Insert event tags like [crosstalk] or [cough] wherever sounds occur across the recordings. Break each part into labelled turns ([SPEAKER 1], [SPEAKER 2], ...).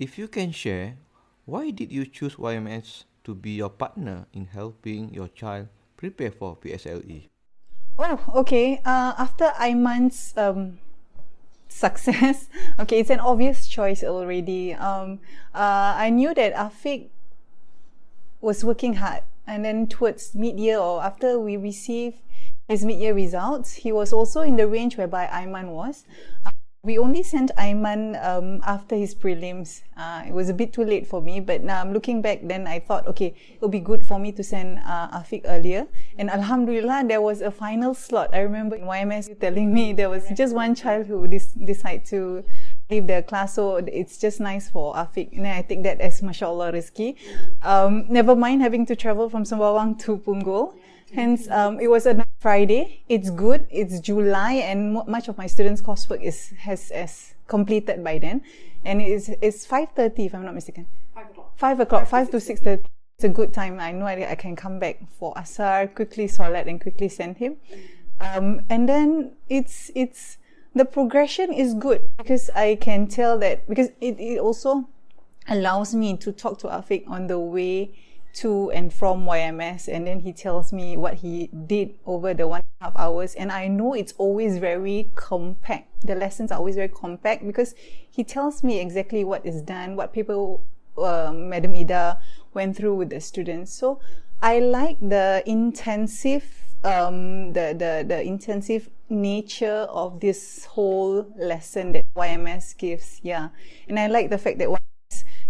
[SPEAKER 1] If you can share, why did you choose YMS to be your partner in helping your child prepare for PSLE?
[SPEAKER 2] Oh, okay. Uh, after Iman's um, success, [laughs] okay, it's an obvious choice already. Um, uh, I knew that Afik was working hard, and then towards mid-year or after we received his mid-year results, he was also in the range whereby Iman was. We only sent Ayman um, after his prelims. Uh, it was a bit too late for me, but now I'm looking back, then I thought, okay, it would be good for me to send uh, Afiq earlier. And Alhamdulillah, there was a final slot. I remember in YMS telling me there was just one child who dis- decided to leave the class, so it's just nice for Afiq. And I take that as mashallah risky. Um, never mind having to travel from Sembawang to Punggol. Hence, um, it was a Friday. It's good. It's July, and much of my students' coursework is has, has completed by then, and it's it's five thirty if I'm not mistaken. Five o'clock. Five o'clock. Five, to six thirty. It's a good time. I know I, I can come back for asar, quickly salat, and quickly send him. Um, and then it's it's the progression is good because I can tell that because it, it also allows me to talk to Afik on the way to and from YMS and then he tells me what he did over the one and a half hours and I know it's always very compact. The lessons are always very compact because he tells me exactly what is done, what people, uh, Madam Ida went through with the students. So I like the intensive, um, the, the, the intensive nature of this whole lesson that YMS gives. Yeah. And I like the fact that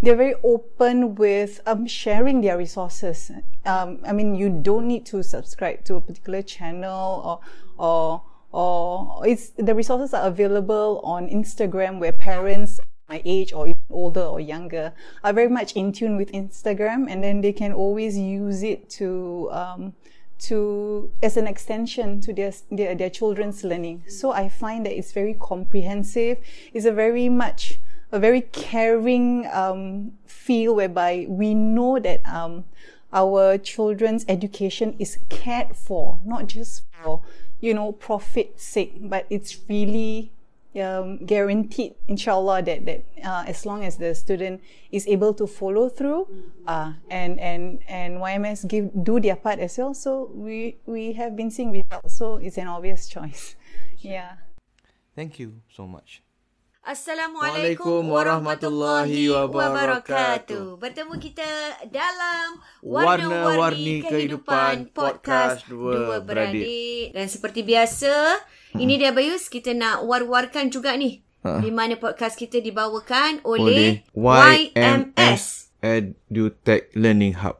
[SPEAKER 2] they're very open with um, sharing their resources. Um, I mean, you don't need to subscribe to a particular channel or, or, or it's, the resources are available on Instagram where parents my age or even older or younger are very much in tune with Instagram and then they can always use it to, um, to as an extension to their, their their children's learning. So I find that it's very comprehensive. It's a very much a very caring um, feel whereby we know that um, our children's education is cared for, not just for you know profit sake, but it's really um, guaranteed, inshallah, that that uh, as long as the student is able to follow through, uh, and and and YMS give do their part as well. So we we have been seeing results. So it's an obvious choice. Yeah.
[SPEAKER 1] Thank you so much.
[SPEAKER 3] Assalamualaikum warahmatullahi wabarakatuh. Bertemu kita dalam Warna-Warni Kehidupan Podcast Dua Beradik. Dan seperti biasa, hmm. ini dia Bayus, kita nak war-warkan juga ni. Ha. Di mana podcast kita dibawakan oleh, oleh YMS.
[SPEAKER 1] EduTech Learning Hub.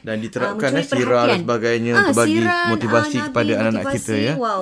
[SPEAKER 1] Dan
[SPEAKER 3] ah,
[SPEAKER 1] diterapkan
[SPEAKER 3] mencuri
[SPEAKER 1] eh, sirah dan sebagainya
[SPEAKER 3] Ah,
[SPEAKER 1] untuk bagi
[SPEAKER 3] siran,
[SPEAKER 1] motivasi
[SPEAKER 3] ah,
[SPEAKER 1] kepada anak-anak kita ya.
[SPEAKER 3] Wow.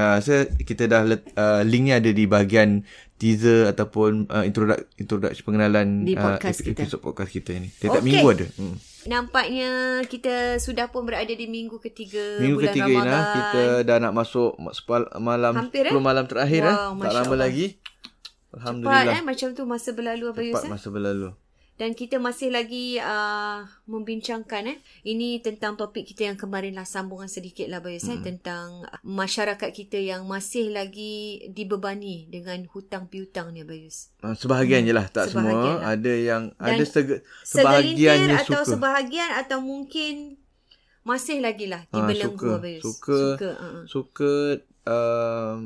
[SPEAKER 1] saya kita dah let, uh, linknya ada di bahagian teaser ataupun uh, introduksi introduksi pengenalan
[SPEAKER 3] Di
[SPEAKER 1] uh,
[SPEAKER 3] podcast kita.
[SPEAKER 1] podcast kita ni. Tiap-tiap
[SPEAKER 3] Okey.
[SPEAKER 1] minggu ada. Hmm.
[SPEAKER 3] Nampaknya kita sudah pun berada di minggu ketiga
[SPEAKER 1] Minggu
[SPEAKER 3] bulan
[SPEAKER 1] ketiga
[SPEAKER 3] Ramadan.
[SPEAKER 1] Ina kita dah nak masuk ma- sepal- malam
[SPEAKER 3] Hampir, eh?
[SPEAKER 1] 10 malam terakhir eh.
[SPEAKER 3] Wow,
[SPEAKER 1] Tak
[SPEAKER 3] Masya
[SPEAKER 1] lama
[SPEAKER 3] Allah.
[SPEAKER 1] lagi.
[SPEAKER 3] Cepat
[SPEAKER 1] Alhamdulillah.
[SPEAKER 3] eh macam tu masa berlalu Abayus
[SPEAKER 1] Cepat
[SPEAKER 3] eh.
[SPEAKER 1] masa berlalu.
[SPEAKER 3] Dan kita masih lagi uh, membincangkan eh. Ini tentang topik kita yang kemarin lah sambungan sedikit lah Bayus
[SPEAKER 1] Hmm.
[SPEAKER 3] eh. Tentang masyarakat kita yang masih lagi dibebani dengan hutang piutang ni Bayus.
[SPEAKER 1] Uh, sebahagian je lah. Tak
[SPEAKER 3] Sebahagian
[SPEAKER 1] semua.
[SPEAKER 3] lah.
[SPEAKER 1] Ada yang
[SPEAKER 3] Dan
[SPEAKER 1] ada sege, sebahagiannya
[SPEAKER 3] atau
[SPEAKER 1] suka.
[SPEAKER 3] sebahagian atau mungkin masih lagi lah
[SPEAKER 1] Ah,
[SPEAKER 3] dibelenggu
[SPEAKER 1] suka.
[SPEAKER 3] Abayus.
[SPEAKER 1] Suka.
[SPEAKER 3] Suka. Uh-uh.
[SPEAKER 1] suka um,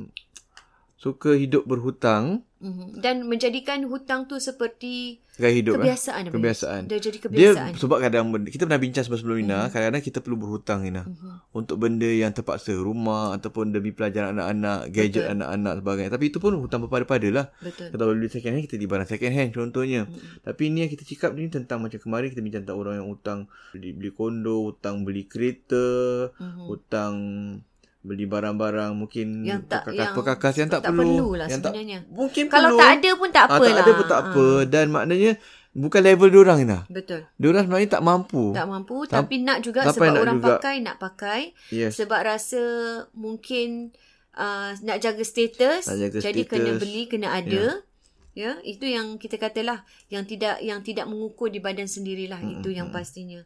[SPEAKER 1] suka hidup berhutang
[SPEAKER 3] Mhm. Dan menjadikan hutang tu seperti
[SPEAKER 1] gaya hidup eh.
[SPEAKER 3] kebiasaan. Abayus.
[SPEAKER 1] Kebiasaan.
[SPEAKER 3] Dah jadi
[SPEAKER 1] Dia
[SPEAKER 3] kebiasaan.
[SPEAKER 1] sebab kadang kita pernah bincang sebelum Ina,
[SPEAKER 3] Mhm.
[SPEAKER 1] kadang-kadang kita perlu berhutang Ina. Untuk benda yang terpaksa rumah ataupun demi pelajaran anak-anak, gadget
[SPEAKER 3] Betul.
[SPEAKER 1] anak-anak sebagainya. Tapi itu pun hutang berpada-pada lah.
[SPEAKER 3] Betul.
[SPEAKER 1] Kita boleh beli second hand, kita beli barang second hand contohnya. Tapi ni yang kita cakap ni tentang macam kemarin kita bincang tentang orang yang hutang beli, beli kondo, hutang beli kereta,
[SPEAKER 3] Mhm.
[SPEAKER 1] hutang beli barang-barang mungkin
[SPEAKER 3] Yang tak-
[SPEAKER 1] perkakas,
[SPEAKER 3] yang
[SPEAKER 1] perkakas yang tak,
[SPEAKER 3] tak
[SPEAKER 1] perlu.
[SPEAKER 3] lah
[SPEAKER 1] yang
[SPEAKER 3] sebenarnya.
[SPEAKER 1] Tak, mungkin
[SPEAKER 3] Kalau
[SPEAKER 1] perlu.
[SPEAKER 3] tak ada pun tak
[SPEAKER 1] Ah,
[SPEAKER 3] apa
[SPEAKER 1] tak
[SPEAKER 3] lah.
[SPEAKER 1] ada pun tak apa. Dan maknanya bukan level diorang Ina.
[SPEAKER 3] Betul.
[SPEAKER 1] Diorang sebenarnya tak mampu.
[SPEAKER 3] Tak mampu
[SPEAKER 1] Tam-
[SPEAKER 3] tapi nak juga sebab
[SPEAKER 1] nak
[SPEAKER 3] orang
[SPEAKER 1] juga.
[SPEAKER 3] pakai nak pakai
[SPEAKER 1] Yes.
[SPEAKER 3] sebab rasa mungkin uh, nak jaga status
[SPEAKER 1] Nak jaga
[SPEAKER 3] jadi
[SPEAKER 1] status.
[SPEAKER 3] kena beli kena ada. Ya, itu yang kita katalah yang tidak yang tidak mengukur di badan sendirilah mm itu yang pastinya.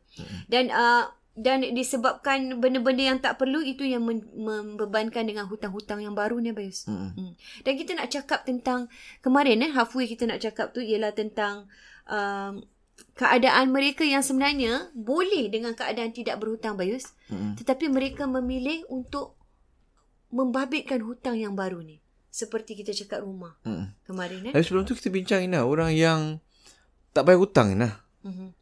[SPEAKER 3] Dan uh, dan disebabkan benda-benda yang tak perlu itu yang membebankan dengan hutang-hutang yang baru ni Bayus.
[SPEAKER 1] Mm-mm.
[SPEAKER 3] Hmm. Dan kita nak cakap tentang kemarin eh halfway kita nak cakap tu ialah tentang um, keadaan mereka yang sebenarnya boleh dengan keadaan tidak berhutang Bayus.
[SPEAKER 1] Mm-mm.
[SPEAKER 3] Tetapi mereka memilih untuk membabitkan hutang yang baru ni. Seperti kita cakap rumah
[SPEAKER 1] Mm-mm.
[SPEAKER 3] kemarin eh.
[SPEAKER 1] Tapi sebelum tu kita bincang Ina, orang yang tak bayar hutang Ina.
[SPEAKER 3] Mhm.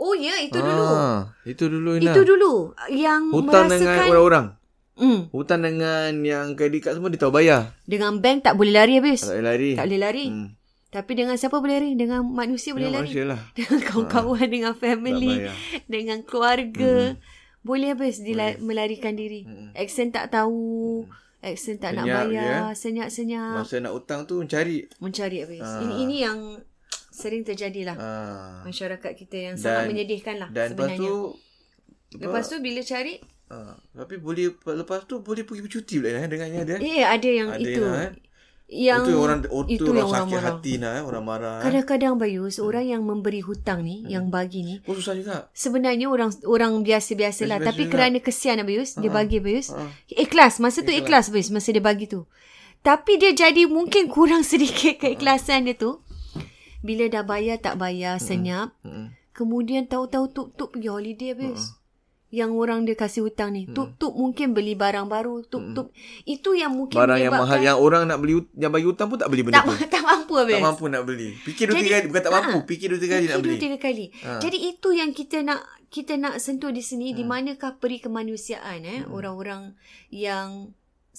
[SPEAKER 3] Oh ya, itu dulu.
[SPEAKER 1] Ah, itu dulu Ina.
[SPEAKER 3] Itu dulu yang
[SPEAKER 1] Hutang
[SPEAKER 3] merasakan
[SPEAKER 1] dengan orang-orang.
[SPEAKER 3] Hmm,
[SPEAKER 1] Hutang dengan yang kredit card semua dia tahu bayar.
[SPEAKER 3] dengan bank tak boleh lari habis.
[SPEAKER 1] Tak boleh lari.
[SPEAKER 3] Tak boleh lari.
[SPEAKER 1] Hmm.
[SPEAKER 3] Tapi dengan siapa boleh lari? Dengan manusia boleh lari.
[SPEAKER 1] manusia lah. [laughs]
[SPEAKER 3] Dengan kawan-kawan, dengan family, dengan keluarga. Boleh habis dila- melarikan diri. Accent tak tahu. Accent tak nak
[SPEAKER 1] Senyap je,
[SPEAKER 3] bayar. Senyap-senyap.
[SPEAKER 1] Masa nak hutang tu mencari.
[SPEAKER 3] Mencari habis.
[SPEAKER 1] Ah.
[SPEAKER 3] Ini ini yang sering terjadilah.
[SPEAKER 1] Ah.
[SPEAKER 3] Masyarakat kita yang
[SPEAKER 1] Dan-
[SPEAKER 3] sangat menyedihkan lah
[SPEAKER 1] Dan lepas
[SPEAKER 3] sebenarnya.
[SPEAKER 1] tu
[SPEAKER 3] lepas tu bila cari,
[SPEAKER 1] ah, tapi boleh lepas tu boleh pergi bercuti pula Ina, dengan yang ada. eh.
[SPEAKER 3] eh ada yang
[SPEAKER 1] Ada
[SPEAKER 3] itu.
[SPEAKER 1] Ina, eh.
[SPEAKER 3] Yang
[SPEAKER 1] itu orang oh,
[SPEAKER 3] itu
[SPEAKER 1] tu orang
[SPEAKER 3] yang orang
[SPEAKER 1] sakit
[SPEAKER 3] marah.
[SPEAKER 1] hati nah, eh, orang marah. eh.
[SPEAKER 3] Kadang-kadang Bayus, orang yang memberi hutang ni, yang bagi ni,
[SPEAKER 1] Pun susah juga.
[SPEAKER 3] sebenarnya orang orang biasa-biasa lah. Tapi
[SPEAKER 1] juga.
[SPEAKER 3] kerana kesian Abayus, dia bagi Abayus.
[SPEAKER 1] Ha.
[SPEAKER 3] Ikhlas. Masa tu ikhlas Abayus, masa dia bagi tu. Tapi dia jadi mungkin kurang [laughs] sedikit keikhlasan dia tu. Bila dah bayar tak bayar, senyap.
[SPEAKER 1] Mm-mm.
[SPEAKER 3] Kemudian tahu-tahu tuk-tuk pergi holiday Abayus. Yang orang dia kasih hutang ni. Tuk-tuk mungkin beli barang baru. Tuk-tuk. Itu yang mungkin
[SPEAKER 1] Barang yang mahal yang orang nak beli yang bagi hutang pun tak beli benda
[SPEAKER 3] tak,
[SPEAKER 1] tu. [laughs]
[SPEAKER 3] tak mampu Abayus.
[SPEAKER 1] Tak mampu nak beli. Fikir dua tiga kali bukan tak mampu,
[SPEAKER 3] Ha.
[SPEAKER 1] fikir dua tiga kali nak
[SPEAKER 3] Fikir
[SPEAKER 1] beli.
[SPEAKER 3] dua tiga kali.
[SPEAKER 1] Ha.
[SPEAKER 3] Jadi itu yang kita nak kita nak sentuh di sini
[SPEAKER 1] Hmm.
[SPEAKER 3] di manakah peri kemanusiaan eh orang-orang yang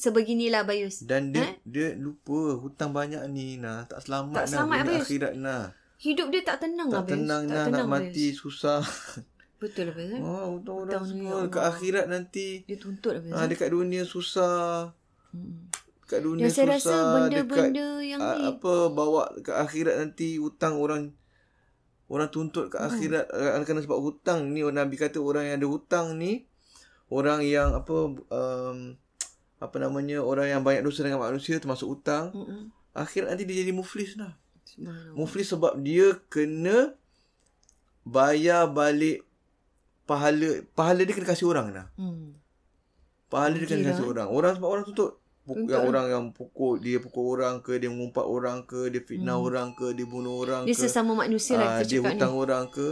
[SPEAKER 3] sebeginilah Bayus.
[SPEAKER 1] Dan dia
[SPEAKER 3] Eh?
[SPEAKER 1] dia lupa hutang banyak ni nah, tak selamat
[SPEAKER 3] Tak
[SPEAKER 1] nah
[SPEAKER 3] selamat,
[SPEAKER 1] dunia akhirat nah.
[SPEAKER 3] Hidup dia tak tenang
[SPEAKER 1] Tak tenang
[SPEAKER 3] tak tenang,
[SPEAKER 1] nak mati susah.
[SPEAKER 3] Betul Hafiz. Eh?
[SPEAKER 1] Oh, hutang orang
[SPEAKER 3] ni,
[SPEAKER 1] semua.
[SPEAKER 3] ya Allah.
[SPEAKER 1] akhirat nanti.
[SPEAKER 3] Dia tuntut Hafiz.
[SPEAKER 1] Ha,
[SPEAKER 3] eh?
[SPEAKER 1] dekat dunia susah.
[SPEAKER 3] Mm.
[SPEAKER 1] Dekat dunia
[SPEAKER 3] Dan saya
[SPEAKER 1] susah.
[SPEAKER 3] rasa benda-benda yang
[SPEAKER 1] dekat,
[SPEAKER 3] ni.
[SPEAKER 1] ah, Apa, bawa dekat akhirat nanti hutang orang orang tuntut kat
[SPEAKER 3] Hmm.
[SPEAKER 1] akhirat uh, kerana sebab hutang ni Nabi kata orang yang ada hutang ni orang yang apa um, apa namanya orang yang banyak dosa dengan manusia termasuk hutang
[SPEAKER 3] Mm-mm.
[SPEAKER 1] akhirat nanti dia jadi muflis lah. Muflis sebab dia kena bayar balik pahala pahala dia kena kasih orang dah.
[SPEAKER 3] Hmm.
[SPEAKER 1] Pahala dia kena
[SPEAKER 3] Gila,
[SPEAKER 1] kasih
[SPEAKER 3] eh.
[SPEAKER 1] orang. Orang sebab orang tuntut. Puk- yang
[SPEAKER 3] lah.
[SPEAKER 1] orang yang pukul dia pukul orang ke dia mengumpat orang ke dia fitnah
[SPEAKER 3] Hmm.
[SPEAKER 1] orang ke dia bunuh orang
[SPEAKER 3] Dia
[SPEAKER 1] ke
[SPEAKER 3] sesama manusia lah
[SPEAKER 1] ah,
[SPEAKER 3] kita
[SPEAKER 1] dia
[SPEAKER 3] cakap ni.
[SPEAKER 1] hutang orang ke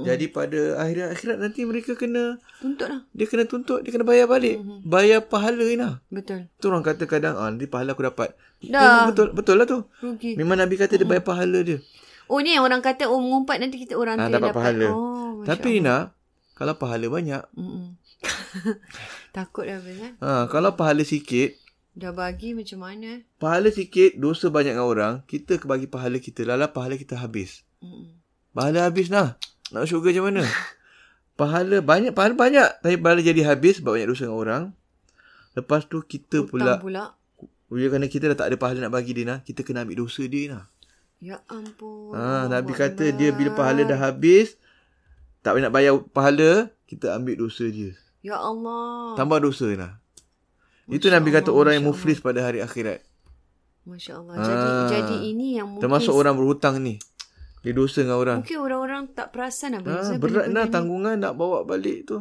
[SPEAKER 1] Jadi pada akhirat akhirat nanti mereka kena
[SPEAKER 3] Tuntut lah.
[SPEAKER 1] dia kena tuntut dia kena bayar balik
[SPEAKER 3] Mhm.
[SPEAKER 1] bayar pahala ni lah
[SPEAKER 3] Betul.
[SPEAKER 1] tu orang kata kadang ah nanti pahala aku dapat
[SPEAKER 3] Dah.
[SPEAKER 1] Memang betul betul lah tu
[SPEAKER 3] Rugi.
[SPEAKER 1] memang nabi kata dia bayar pahala dia
[SPEAKER 3] Oh ni yang orang kata oh mengumpat nanti kita orang tu yang
[SPEAKER 1] dapat pahala.
[SPEAKER 3] Oh,
[SPEAKER 1] tapi Nina kalau pahala banyak. [laughs]
[SPEAKER 3] Takut dah eh.
[SPEAKER 1] ha, kalau pahala sikit
[SPEAKER 3] Dah bagi macam mana?
[SPEAKER 1] Pahala sikit, dosa banyak dengan orang, kita ke bagi pahala kita. Lala pahala kita habis.
[SPEAKER 3] Mm-mm.
[SPEAKER 1] Pahala habis lah. Nak syurga macam mana? pahala banyak, pahala banyak. Tapi pahala jadi habis sebab banyak dosa dengan orang. Lepas tu kita
[SPEAKER 3] Hutang
[SPEAKER 1] pula,
[SPEAKER 3] pula.
[SPEAKER 1] bila kerana kita dah tak ada pahala nak bagi dia nah, kita kena ambil dosa dia nah.
[SPEAKER 3] Ya ampun.
[SPEAKER 1] Ha, Nabi kata dia bila pahala dah habis, tak nak bayar pahala, kita ambil dosa dia.
[SPEAKER 3] Ya Allah.
[SPEAKER 1] Tambah dosa nah. Itu
[SPEAKER 3] Masya
[SPEAKER 1] Nabi kata
[SPEAKER 3] Allah,
[SPEAKER 1] orang yang muflis pada hari akhirat.
[SPEAKER 3] Masya Allah.
[SPEAKER 1] Ah.
[SPEAKER 3] Jadi jadi ini yang mungkin
[SPEAKER 1] Termasuk orang berhutang ni. Dia dosa dengan orang.
[SPEAKER 3] Mungkin orang-orang tak perasan Abang.
[SPEAKER 1] Ha, berat lah tanggungan nak bawa balik tu.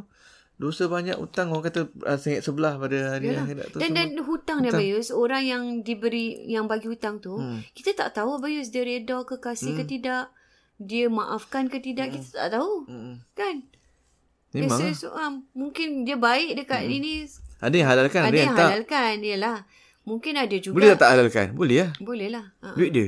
[SPEAKER 1] Dosa banyak hutang orang kata uh, sengit sebelah pada hari
[SPEAKER 3] Yalah.
[SPEAKER 1] akhirat tu.
[SPEAKER 3] Dan dan hutang
[SPEAKER 1] Hutang.
[SPEAKER 3] Abayus, orang yang diberi yang bagi hutang tu,
[SPEAKER 1] Hmm.
[SPEAKER 3] kita tak tahu Abayus dia reda ke kasih ke tidak, dia maafkan ke tidak, kita tak tahu.
[SPEAKER 1] Mm-mm.
[SPEAKER 3] Kan?
[SPEAKER 1] Hmm. Memang
[SPEAKER 3] Dia
[SPEAKER 1] lah.
[SPEAKER 3] so, um, mungkin dia baik dekat
[SPEAKER 1] Hmm.
[SPEAKER 3] ini,
[SPEAKER 1] Ada yang halalkan, ada,
[SPEAKER 3] ada
[SPEAKER 1] yang,
[SPEAKER 3] yang
[SPEAKER 1] tak.
[SPEAKER 3] halalkan, yalah. Mungkin ada juga.
[SPEAKER 1] Boleh tak tak halalkan? Boleh lah.
[SPEAKER 3] Boleh lah. Ha,
[SPEAKER 1] Duit dia.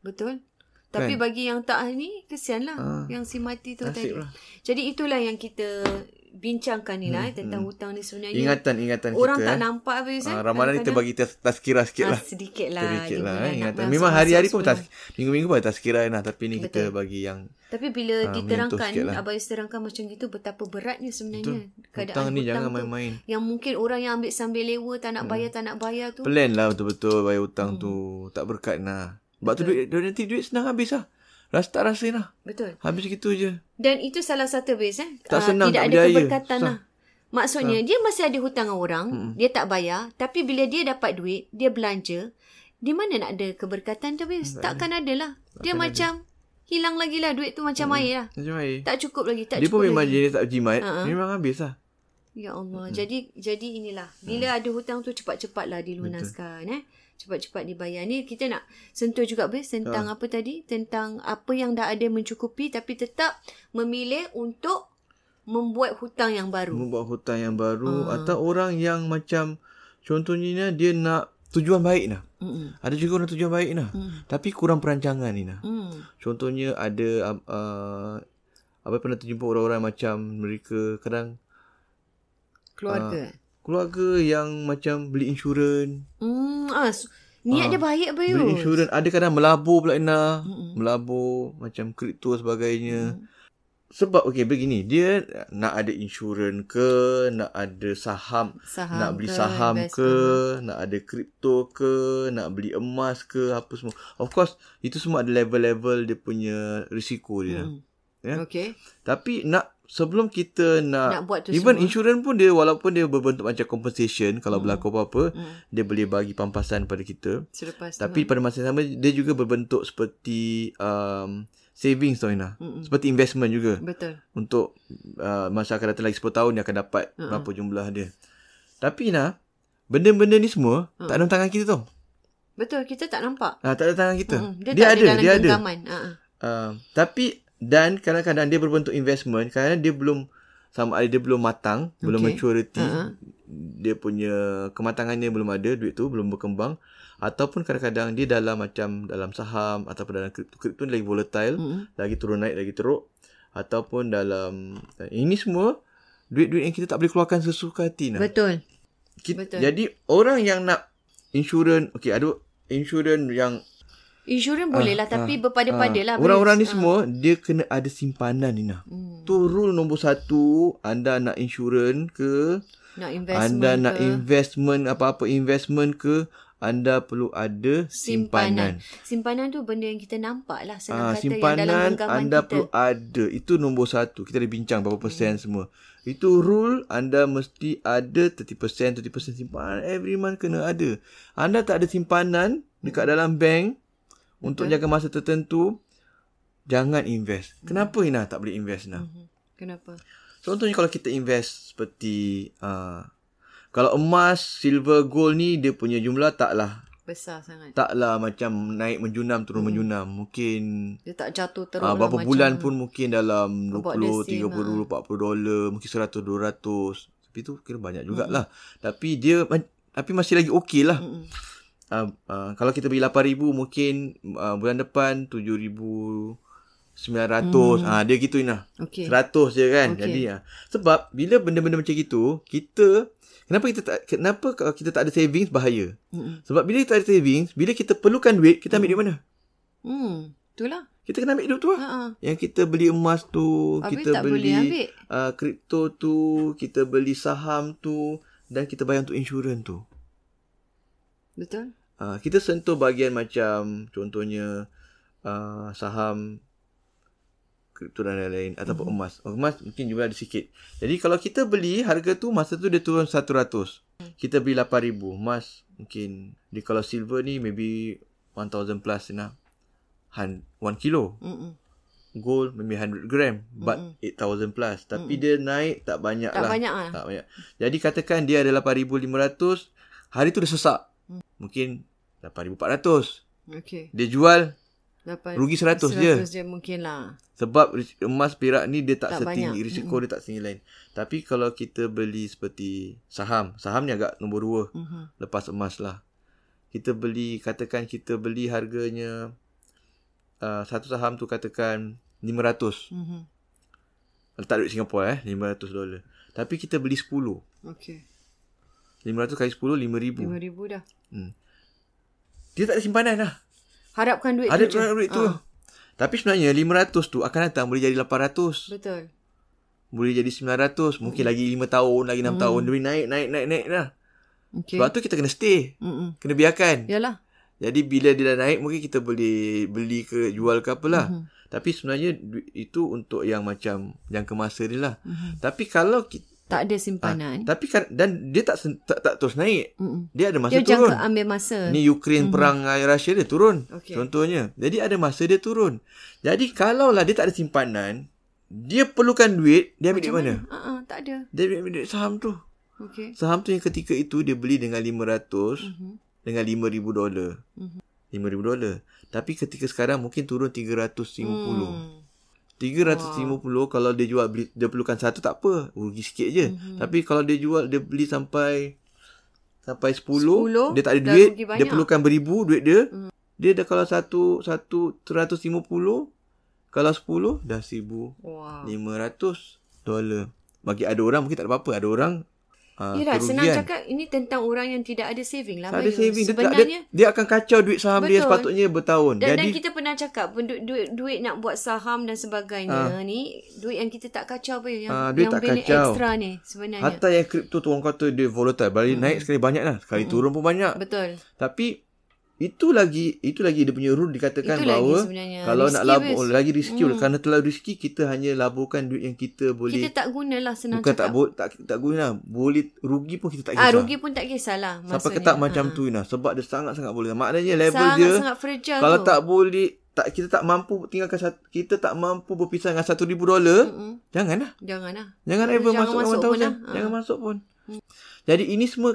[SPEAKER 3] Betul. Tapi bagi yang tak ni, kesian lah.
[SPEAKER 1] Ah.
[SPEAKER 3] Yang si mati tu
[SPEAKER 1] Nasib
[SPEAKER 3] tadi.
[SPEAKER 1] lah.
[SPEAKER 3] Jadi itulah yang kita bincangkan ni lah eh, tentang hutang ni sebenarnya.
[SPEAKER 1] Ingatan-ingatan
[SPEAKER 3] Orang
[SPEAKER 1] kita.
[SPEAKER 3] tak
[SPEAKER 1] eh.
[SPEAKER 3] nampak Abayus.
[SPEAKER 1] Ah, Ramadan kita bagi tazkirah sikit lah.
[SPEAKER 3] Ah, sedikit lah.
[SPEAKER 1] Sedikit lah. Eh,
[SPEAKER 3] nak
[SPEAKER 1] ingatan. Memang hari-hari pun tas, minggu-minggu pun tazkirah lah. Tapi ni kita
[SPEAKER 3] Betul.
[SPEAKER 1] bagi yang
[SPEAKER 3] Tapi bila
[SPEAKER 1] Ah,
[SPEAKER 3] diterangkan,
[SPEAKER 1] lah.
[SPEAKER 3] Abayus terangkan macam gitu, betapa beratnya sebenarnya.
[SPEAKER 1] hutang ni jangan
[SPEAKER 3] tu.
[SPEAKER 1] main-main.
[SPEAKER 3] Yang mungkin orang yang ambil sambil lewa, tak nak bayar, tak nak bayar tu.
[SPEAKER 1] Plan lah betul-betul bayar hutang
[SPEAKER 3] Hmm.
[SPEAKER 1] tu. Tak berkat lah. Sebab tu duit, duit nanti duit senang habis lah. Rasa tak rasa lah.
[SPEAKER 3] Betul.
[SPEAKER 1] Habis gitu je.
[SPEAKER 3] Dan itu salah satu base eh.
[SPEAKER 1] Tak
[SPEAKER 3] Ah,
[SPEAKER 1] senang,
[SPEAKER 3] tidak
[SPEAKER 1] tak
[SPEAKER 3] ada
[SPEAKER 1] berjaya.
[SPEAKER 3] keberkatan
[SPEAKER 1] Susah.
[SPEAKER 3] lah. Maksudnya dia masih ada hutang dengan orang, dia tak bayar, tapi bila dia dapat duit, dia belanja, di mana nak ada keberkatan tu base? Takkan ada lah. Dia macam hilang lagi lah duit tu macam air lah.
[SPEAKER 1] Macam air.
[SPEAKER 3] Tak cukup lagi, tak
[SPEAKER 1] Dia
[SPEAKER 3] cukup
[SPEAKER 1] pun memang
[SPEAKER 3] lagi.
[SPEAKER 1] jenis tak jimat.
[SPEAKER 3] Ha-ha.
[SPEAKER 1] Memang habis lah.
[SPEAKER 3] Ya Allah. Jadi jadi inilah. Bila ada hutang tu cepat-cepatlah dilunaskan eh. Cepat-cepat dibayar. Ni kita nak sentuh juga bes tentang apa tadi? Tentang apa yang dah ada mencukupi tapi tetap memilih untuk membuat hutang yang baru.
[SPEAKER 1] Membuat hutang yang baru.
[SPEAKER 3] Ah.
[SPEAKER 1] Atau orang yang macam contohnya dia nak tujuan baik lah.
[SPEAKER 3] Mm-mm.
[SPEAKER 1] Ada juga orang tujuan baik lah.
[SPEAKER 3] Hmm.
[SPEAKER 1] Tapi kurang perancangan ni lah.
[SPEAKER 3] Hmm.
[SPEAKER 1] Contohnya ada uh, uh, apa pernah terjumpa orang-orang macam mereka kadang
[SPEAKER 3] Keluarga.
[SPEAKER 1] Keluarga yang macam beli insurans,
[SPEAKER 3] Hmm. Ah, su- niat dia baik apa
[SPEAKER 1] beli insurans, ada kadang melabur pula Ina.
[SPEAKER 3] Mm-mm.
[SPEAKER 1] Melabur macam kripto sebagainya.
[SPEAKER 3] Mm.
[SPEAKER 1] Sebab okey begini, dia nak ada insurans ke, nak ada saham,
[SPEAKER 3] Saham
[SPEAKER 1] nak beli
[SPEAKER 3] ke,
[SPEAKER 1] saham
[SPEAKER 3] investment.
[SPEAKER 1] ke, nak ada kripto ke, nak beli emas ke, apa semua. Of course, itu semua ada level-level dia punya risiko dia.
[SPEAKER 3] Mm.
[SPEAKER 1] Ya.
[SPEAKER 3] Okay.
[SPEAKER 1] Tapi nak sebelum kita nak,
[SPEAKER 3] Nak buat tu
[SPEAKER 1] even
[SPEAKER 3] semua.
[SPEAKER 1] insurans pun dia walaupun dia berbentuk macam compensation kalau berlaku apa-apa,
[SPEAKER 3] Mm.
[SPEAKER 1] dia boleh bagi pampasan pada kita.
[SPEAKER 3] Selepas tu.
[SPEAKER 1] Tapi pada masa yang sama dia juga berbentuk seperti um, savings tau Ina.
[SPEAKER 3] Mm-mm.
[SPEAKER 1] Seperti investment juga.
[SPEAKER 3] Betul.
[SPEAKER 1] Untuk uh, masa akan datang lagi 10 tahun dia akan dapat
[SPEAKER 3] Mm-mm.
[SPEAKER 1] berapa jumlah dia. Tapi Ina, benda-benda ni semua
[SPEAKER 3] Mm.
[SPEAKER 1] tak ada dalam tangan kita tau.
[SPEAKER 3] Betul. Kita tak nampak.
[SPEAKER 1] Ah, tak ada tangan kita.
[SPEAKER 3] Mm-mm. Dia,
[SPEAKER 1] Dia, ada, dia ada.
[SPEAKER 3] ah.
[SPEAKER 1] Uh, tapi dan kadang-kadang dia berbentuk investment kadang dia belum sama ada dia belum matang, okay. belum maturity.
[SPEAKER 3] Ha-ha.
[SPEAKER 1] Dia punya kematangannya belum ada, duit tu belum berkembang ataupun kadang-kadang dia dalam macam dalam saham ataupun dalam kripto. Kripto ni lagi volatile,
[SPEAKER 3] Mm-mm.
[SPEAKER 1] lagi turun naik, lagi teruk ataupun dalam ini semua duit-duit yang kita tak boleh keluarkan sesuka hati nah.
[SPEAKER 3] Betul.
[SPEAKER 1] Kita,
[SPEAKER 3] Betul.
[SPEAKER 1] Jadi orang yang nak insurans, okey ada insurans yang
[SPEAKER 3] Insurans boleh lah tapi berpada-pada lah.
[SPEAKER 1] Ah, Orang-orang ni
[SPEAKER 3] Prince.
[SPEAKER 1] semua dia kena ada simpanan Nina.
[SPEAKER 3] Hmm.
[SPEAKER 1] Tu rule nombor satu, anda nak insurans ke,
[SPEAKER 3] Nak investment
[SPEAKER 1] anda
[SPEAKER 3] ke.
[SPEAKER 1] nak investment apa-apa investment ke, anda perlu ada simpanan.
[SPEAKER 3] simpanan. Simpanan tu benda yang kita nampak lah. Senang
[SPEAKER 1] Ah,
[SPEAKER 3] kata yang dalam
[SPEAKER 1] simpanan
[SPEAKER 3] genggaman
[SPEAKER 1] anda
[SPEAKER 3] kita.
[SPEAKER 1] perlu ada. Itu nombor satu. Kita dah bincang berapa persen semua. Itu rule anda mesti ada 30%, 30% simpanan. Every month kena ada. Anda tak ada simpanan dekat dalam bank untuk jaga masa tertentu, jangan invest. Kenapa Ina tak boleh invest Ina?
[SPEAKER 3] Mhm. Kenapa?
[SPEAKER 1] Contohnya kalau kita invest seperti uh, kalau emas, silver, gold ni dia punya jumlah taklah
[SPEAKER 3] Besar sangat.
[SPEAKER 1] taklah macam naik menjunam turun menjunam. Mungkin
[SPEAKER 3] Dia tak jatuh terus
[SPEAKER 1] Ah,
[SPEAKER 3] lah
[SPEAKER 1] berapa
[SPEAKER 3] macam
[SPEAKER 1] bulan pun mungkin dalam
[SPEAKER 3] About
[SPEAKER 1] 20,
[SPEAKER 3] the same,
[SPEAKER 1] 30, 40 dolar, mungkin 100, 200. Tapi tu kira banyak jugalah. Tapi dia tapi masih lagi okey lah.
[SPEAKER 3] Mm-mm.
[SPEAKER 1] Uh, uh, kalau kita beli 8000 mungkin uh, bulan depan 7900. Ah dia gitu Ina.
[SPEAKER 3] Okay.
[SPEAKER 1] 100 je kan.
[SPEAKER 3] Okey.
[SPEAKER 1] Jadi ah sebab bila benda-benda macam gitu, kita kenapa kita tak kenapa kalau kita tak ada savings bahaya?
[SPEAKER 3] Mm-mm.
[SPEAKER 1] Sebab bila kita ada savings, bila kita perlukan duit, kita ambil duit mana?
[SPEAKER 3] Hmm. Itulah.
[SPEAKER 1] Kita kena ambil duit tu lah.
[SPEAKER 3] Ha-ha.
[SPEAKER 1] Yang kita beli emas tu,
[SPEAKER 3] Habis
[SPEAKER 1] kita
[SPEAKER 3] tak
[SPEAKER 1] beli
[SPEAKER 3] ambil.
[SPEAKER 1] uh, kripto tu, kita beli saham tu dan kita bayar untuk insurans tu.
[SPEAKER 3] Betul?
[SPEAKER 1] Uh, kita sentuh bahagian macam contohnya uh, saham kripto dan lain-lain ataupun
[SPEAKER 3] Mhm.
[SPEAKER 1] emas. Oh, emas mungkin juga ada sikit. Jadi kalau kita beli harga tu masa tu dia turun 100. Kita beli 8000. Emas mungkin di kalau silver ni maybe 1000 plus enough. 1 kilo.
[SPEAKER 3] Mm-mm.
[SPEAKER 1] Gold maybe 100 gram but
[SPEAKER 3] Mm-mm.
[SPEAKER 1] 8000 plus. Tapi dia naik tak banyak
[SPEAKER 3] Tak
[SPEAKER 1] lah.
[SPEAKER 3] banyak lah.
[SPEAKER 1] Tak banyak. Jadi katakan dia ada 8500, hari tu dia sesak. Mungkin 8400.
[SPEAKER 3] Okay.
[SPEAKER 1] Dia jual
[SPEAKER 3] Dapat
[SPEAKER 1] Rugi 100 je.
[SPEAKER 3] 100 je mungkin lah.
[SPEAKER 1] sebab emas perak ni dia tak,
[SPEAKER 3] Tak
[SPEAKER 1] setinggi
[SPEAKER 3] banyak.
[SPEAKER 1] risiko dia tak setinggi lain. Tapi kalau kita beli seperti saham, saham ni agak nombor dua
[SPEAKER 3] Mm-hmm.
[SPEAKER 1] lepas emas lah. Kita beli katakan kita beli harganya uh, satu saham tu katakan 500.
[SPEAKER 3] Mm-hmm.
[SPEAKER 1] Letak duit Singapura eh 500 dolar. Tapi kita beli 10.
[SPEAKER 3] Okay.
[SPEAKER 1] 500 kali 10 5000.
[SPEAKER 3] RM5,000 dah.
[SPEAKER 1] Dia tak ada simpanan lah.
[SPEAKER 3] Harapkan duit
[SPEAKER 1] Ada
[SPEAKER 3] tu je.
[SPEAKER 1] duit tu.
[SPEAKER 3] Ah,
[SPEAKER 1] Tapi sebenarnya 500 tu akan datang boleh jadi 800.
[SPEAKER 3] Betul.
[SPEAKER 1] Boleh jadi 900. Mungkin lagi 5 tahun, lagi 6 tahun. Dia boleh naik, naik, naik, naik dah.
[SPEAKER 3] Okay.
[SPEAKER 1] Sebab tu kita kena stay.
[SPEAKER 3] Mm-mm.
[SPEAKER 1] Kena biarkan.
[SPEAKER 3] Yalah.
[SPEAKER 1] Jadi bila dia dah naik, mungkin kita boleh beli ke jual ke apalah.
[SPEAKER 3] Mhm.
[SPEAKER 1] Tapi sebenarnya duit itu untuk yang macam jangka masa dia lah.
[SPEAKER 3] Mhm.
[SPEAKER 1] Tapi kalau kita,
[SPEAKER 3] Tak ada simpanan.
[SPEAKER 1] tapi kan, dan dia tak, tak, tak terus naik.
[SPEAKER 3] Mm-mm.
[SPEAKER 1] Dia ada masa
[SPEAKER 3] Dia
[SPEAKER 1] turun.
[SPEAKER 3] jangka ambil masa.
[SPEAKER 1] Ni Ukraine perang dengan Russia dia turun.
[SPEAKER 3] Okey.
[SPEAKER 1] Contohnya. Jadi ada masa dia turun. Jadi kalaulah dia tak ada simpanan, dia perlukan duit, dia ambil duit mana?
[SPEAKER 3] Uh-uh, tak ada.
[SPEAKER 1] Dia ambil duit saham tu.
[SPEAKER 3] Okay.
[SPEAKER 1] Saham tu yang ketika itu dia beli dengan 500
[SPEAKER 3] Mhm.
[SPEAKER 1] dengan 5000 dolar.
[SPEAKER 3] Mhm.
[SPEAKER 1] 5000 dolar. Tapi ketika sekarang mungkin turun 350.
[SPEAKER 3] Hmm.
[SPEAKER 1] 350 kalau dia jual beli, dia perlukan satu tak apa, rugi sikit je.
[SPEAKER 3] Mhm.
[SPEAKER 1] Tapi kalau dia jual dia beli sampai sampai 10,
[SPEAKER 3] 10,
[SPEAKER 1] dia tak ada duit, dia perlukan beribu duit dia.
[SPEAKER 3] Mhm.
[SPEAKER 1] Dia dah kalau satu satu 150 kalau 10 dah 1500
[SPEAKER 3] Wow.
[SPEAKER 1] dolar. Bagi ada orang mungkin tak ada apa-apa, ada orang uh,
[SPEAKER 3] Yelah, senang
[SPEAKER 1] kerugian.
[SPEAKER 3] cakap ini tentang orang yang tidak ada saving lah.
[SPEAKER 1] Tak ada saving. Dia,
[SPEAKER 3] Sebenarnya,
[SPEAKER 1] dia, dia akan kacau duit saham dia
[SPEAKER 3] Betul.
[SPEAKER 1] sepatutnya bertahun.
[SPEAKER 3] dan,
[SPEAKER 1] Jadi,
[SPEAKER 3] dan kita pernah cakap duit, duit, duit nak buat saham dan sebagainya ni, duit yang kita tak kacau pun yang,
[SPEAKER 1] Ah, duit
[SPEAKER 3] yang
[SPEAKER 1] tak
[SPEAKER 3] benda
[SPEAKER 1] kacau.
[SPEAKER 3] extra ni sebenarnya.
[SPEAKER 1] hatta yang kripto tu orang kata dia volatile. Balik naik sekali banyak lah. Sekali turun pun banyak.
[SPEAKER 3] Betul.
[SPEAKER 1] Tapi itu lagi itu lagi dia punya rule dikatakan
[SPEAKER 3] Itu
[SPEAKER 1] bahawa kalau nak
[SPEAKER 3] risky,
[SPEAKER 1] labur
[SPEAKER 3] Fiz.
[SPEAKER 1] oh, lagi riski hmm. kerana terlalu riski kita hanya laburkan duit yang kita boleh
[SPEAKER 3] Kita tak gunalah senang
[SPEAKER 1] bukan
[SPEAKER 3] cakap.
[SPEAKER 1] tak bo- tak tak guna lah. boleh rugi pun kita tak
[SPEAKER 3] ah,
[SPEAKER 1] kisah.
[SPEAKER 3] rugi pun tak kisahlah.
[SPEAKER 1] Sampai
[SPEAKER 3] maksudnya.
[SPEAKER 1] ketak macam
[SPEAKER 3] Ah.
[SPEAKER 1] tu Ina sebab dia sangat-sangat boleh. Maknanya level
[SPEAKER 3] sangat,
[SPEAKER 1] dia
[SPEAKER 3] Sangat
[SPEAKER 1] kalau
[SPEAKER 3] tu.
[SPEAKER 1] tak boleh tak kita tak mampu tinggalkan satu, kita tak mampu berpisah dengan 1000 dolar,
[SPEAKER 3] Mm-mm.
[SPEAKER 1] janganlah.
[SPEAKER 3] Janganlah.
[SPEAKER 1] Jangan ever
[SPEAKER 3] jangan
[SPEAKER 1] masuk,
[SPEAKER 3] masuk
[SPEAKER 1] masuk
[SPEAKER 3] pun
[SPEAKER 1] pun
[SPEAKER 3] lah.
[SPEAKER 1] Jangan masuk pun. Jadi ini semua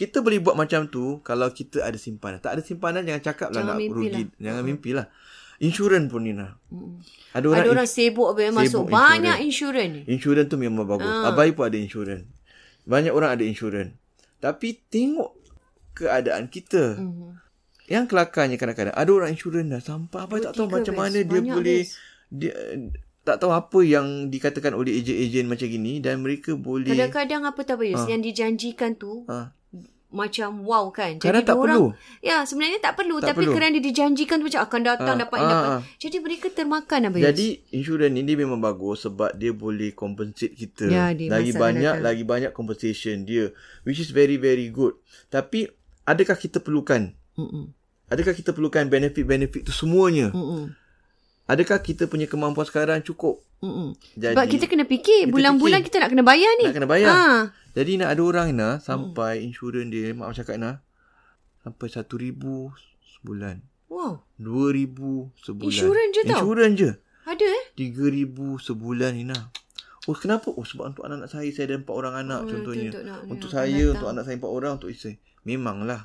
[SPEAKER 1] kita boleh buat macam tu kalau kita ada simpanan. Tak ada simpanan jangan cakap lah nak rugi.
[SPEAKER 3] lah.
[SPEAKER 1] Jangan mimpi lah. Insurans pun Nina.
[SPEAKER 3] Mm-mm.
[SPEAKER 1] Ada orang,
[SPEAKER 3] Ada orang sibuk bila masuk
[SPEAKER 1] sibuk
[SPEAKER 3] banyak insurans.
[SPEAKER 1] Insurans tu memang bagus.
[SPEAKER 3] Ah.
[SPEAKER 1] Abai pun ada insurans. Banyak orang ada insurans. Tapi tengok keadaan kita.
[SPEAKER 3] Mhm.
[SPEAKER 1] Yang kelakarnya kadang-kadang ada orang insurans dah sampai
[SPEAKER 3] Dua,
[SPEAKER 1] tak tahu macam mana dia
[SPEAKER 3] Banyak,
[SPEAKER 1] boleh dia tak tahu apa yang dikatakan oleh ejen-ejen macam gini dan mereka boleh
[SPEAKER 3] Kadang-kadang apa tahu Bayus,
[SPEAKER 1] Ah.
[SPEAKER 3] yang dijanjikan tu
[SPEAKER 1] ha,
[SPEAKER 3] macam wow kan.
[SPEAKER 1] Kadang tak
[SPEAKER 3] diorang-
[SPEAKER 1] perlu.
[SPEAKER 3] Ya, sebenarnya tak perlu.
[SPEAKER 1] Tak
[SPEAKER 3] tapi
[SPEAKER 1] perlu.
[SPEAKER 3] kerana dijanjikan tu macam akan datang
[SPEAKER 1] Ah,
[SPEAKER 3] dapat
[SPEAKER 1] ah,
[SPEAKER 3] dapat.
[SPEAKER 1] ah.
[SPEAKER 3] Jadi mereka termakan Abayus.
[SPEAKER 1] Jadi insurans ni dia memang bagus sebab dia boleh compensate kita.
[SPEAKER 3] Ya, dia
[SPEAKER 1] lagi banyak
[SPEAKER 3] datang.
[SPEAKER 1] lagi banyak compensation dia which is very very good. Tapi adakah kita perlukan?
[SPEAKER 3] Mm-mm.
[SPEAKER 1] Adakah kita perlukan benefit-benefit tu semuanya?
[SPEAKER 3] Mm-mm.
[SPEAKER 1] Adakah kita punya kemampuan sekarang cukup?
[SPEAKER 3] Mm-mm.
[SPEAKER 1] Jadi
[SPEAKER 3] Sebab kita kena fikir
[SPEAKER 1] kita
[SPEAKER 3] bulan-bulan
[SPEAKER 1] fikir.
[SPEAKER 3] kita nak kena bayar ni.
[SPEAKER 1] nak kena bayar.
[SPEAKER 3] Ha.
[SPEAKER 1] Jadi nak ada orang Ina sampai insurans dia mak cakap Ina sampai 1000 sebulan.
[SPEAKER 3] Wow.
[SPEAKER 1] 2000 sebulan.
[SPEAKER 3] Insurans je tau.
[SPEAKER 1] Insurans je.
[SPEAKER 3] Ada eh?
[SPEAKER 1] 3000 sebulan Ina. Oh kenapa? Oh sebab untuk anak-anak saya saya ada empat orang anak
[SPEAKER 3] Oh,
[SPEAKER 1] contohnya.
[SPEAKER 3] untuk- untuk-
[SPEAKER 1] Untuk,
[SPEAKER 3] nak
[SPEAKER 1] saya,
[SPEAKER 3] datang.
[SPEAKER 1] untuk anak saya empat orang, untuk isteri. Memanglah.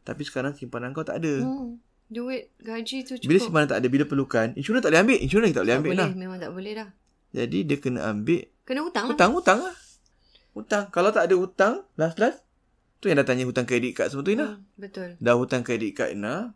[SPEAKER 1] Tapi sekarang simpanan kau tak ada.
[SPEAKER 3] Hmm. Duit gaji tu cukup.
[SPEAKER 1] Bila simpanan tak ada, bila perlukan, insurans tak boleh ambil. Insurans tak boleh
[SPEAKER 3] tak
[SPEAKER 1] ambil
[SPEAKER 3] boleh.
[SPEAKER 1] lah.
[SPEAKER 3] Memang tak boleh dah.
[SPEAKER 1] Jadi dia kena ambil
[SPEAKER 3] Kena hutang lah.
[SPEAKER 1] hutang, hutang lah. Hutang. Kalau tak ada hutang, last-last, tu yang dah tanya hutang kredit card semua tu Ina.
[SPEAKER 3] Hmm, betul.
[SPEAKER 1] Dah hutang kredit card Ina.